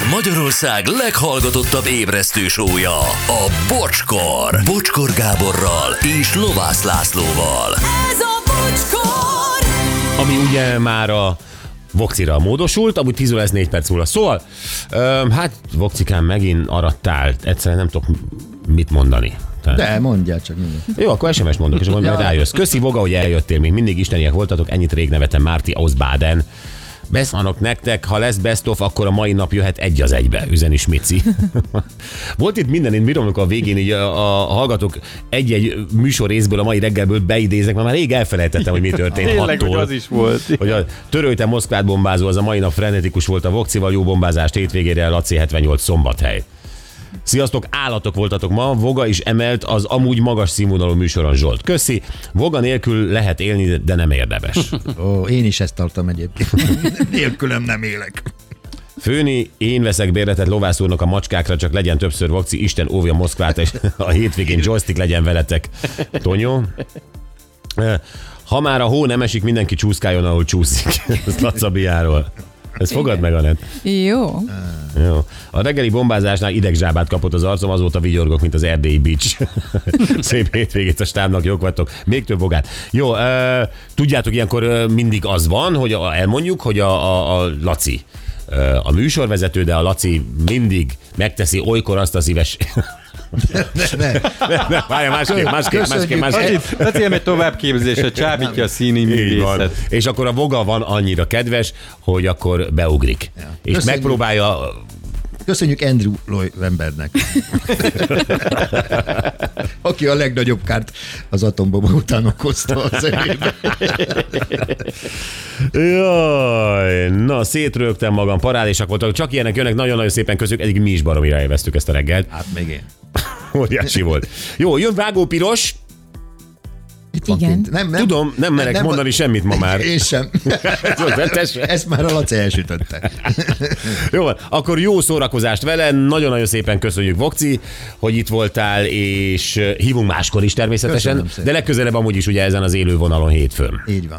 Ez Magyarország leghallgatottabb ébresztő sója, a Bocskor. Bocskor Gáborral és Lovász Lászlóval. Ez a bocskor! ami ugye már a Vokcira módosult, amúgy 10 lesz 4 perc múlva. Szóval, ö, hát Vokcikán megint arattál, egyszerűen nem tudok mit mondani. Tehát, De mondjál csak mindig. Jó, akkor SMS mondok, és akkor majd rájössz. Köszi, Voga, hogy eljöttél, még mindig isteniek voltatok, ennyit rég nevetem Márti Osbaden. Beszanok nektek, ha lesz best of, akkor a mai nap jöhet egy az egybe, üzeni Smici. Volt itt minden, én bírom, amikor a végén így a, a hallgatók egy-egy műsor részből a mai reggelből beidéznek, mert már rég elfelejtettem, hogy mi történt Tényleg, hogy az is volt. Hogy a törölte Moszkvát bombázó, az a mai nap frenetikus volt a Vokcival, jó bombázást hétvégére, Laci 78 szombathely. Sziasztok, állatok voltatok ma, Voga is emelt az amúgy magas színvonalú műsoron Zsolt. Köszi, Voga nélkül lehet élni, de nem érdemes. Ó, én is ezt tartom egyébként. Nélkülem nem élek. Főni, én veszek bérletet Lovász úrnak a macskákra, csak legyen többször Vokci, Isten óvja Moszkvát, és a hétvégén joystick legyen veletek. Tonyó? Ha már a hó nem esik, mindenki csúszkáljon, ahol csúszik. Ez Lacabiáról. Ez fogad meg, Anett? Jó. Jó. A reggeli bombázásnál idegzsábát kapott az arcom, azóta vigyorgok, mint az erdélyi bics. Szép hétvégét a stábnak, jók vagytok. Még több bogát. Jó, uh, tudjátok, ilyenkor mindig az van, hogy elmondjuk, hogy a, a, a Laci a műsorvezető, de a Laci mindig megteszi olykor azt a szíves... Ne, Ne, Várja, másképp, másképp, másképp, másképp. Beszéljem egy továbbképzésre, csábítja a színi művészet. És akkor a voga van annyira kedves, hogy akkor beugrik. Ja. És Köszönjük. megpróbálja Köszönjük Andrew Loy-Wembernek. Aki a legnagyobb kárt az atombomba után okozta a zenébe. Jaj, na szétrögtem magam, parádésak voltak, csak ilyenek jönnek, nagyon-nagyon szépen köszönjük, eddig mi is baromira élveztük ezt a reggelt. Hát még én. Óriási volt. Jó, jön Vágó Piros, Itt van Igen. kint. Nem, nem, tudom, nem merek mondani semmit ma már. Én sem. Tessék. Ezt már a Laci elsütötte. Jó van, akkor jó szórakozást vele, nagyon-nagyon szépen köszönjük Vokci, hogy itt voltál, és eh, hívunk máskor is természetesen, de legközelebb amúgy is ugye ezen az élő vonalon hétfőn. Így van.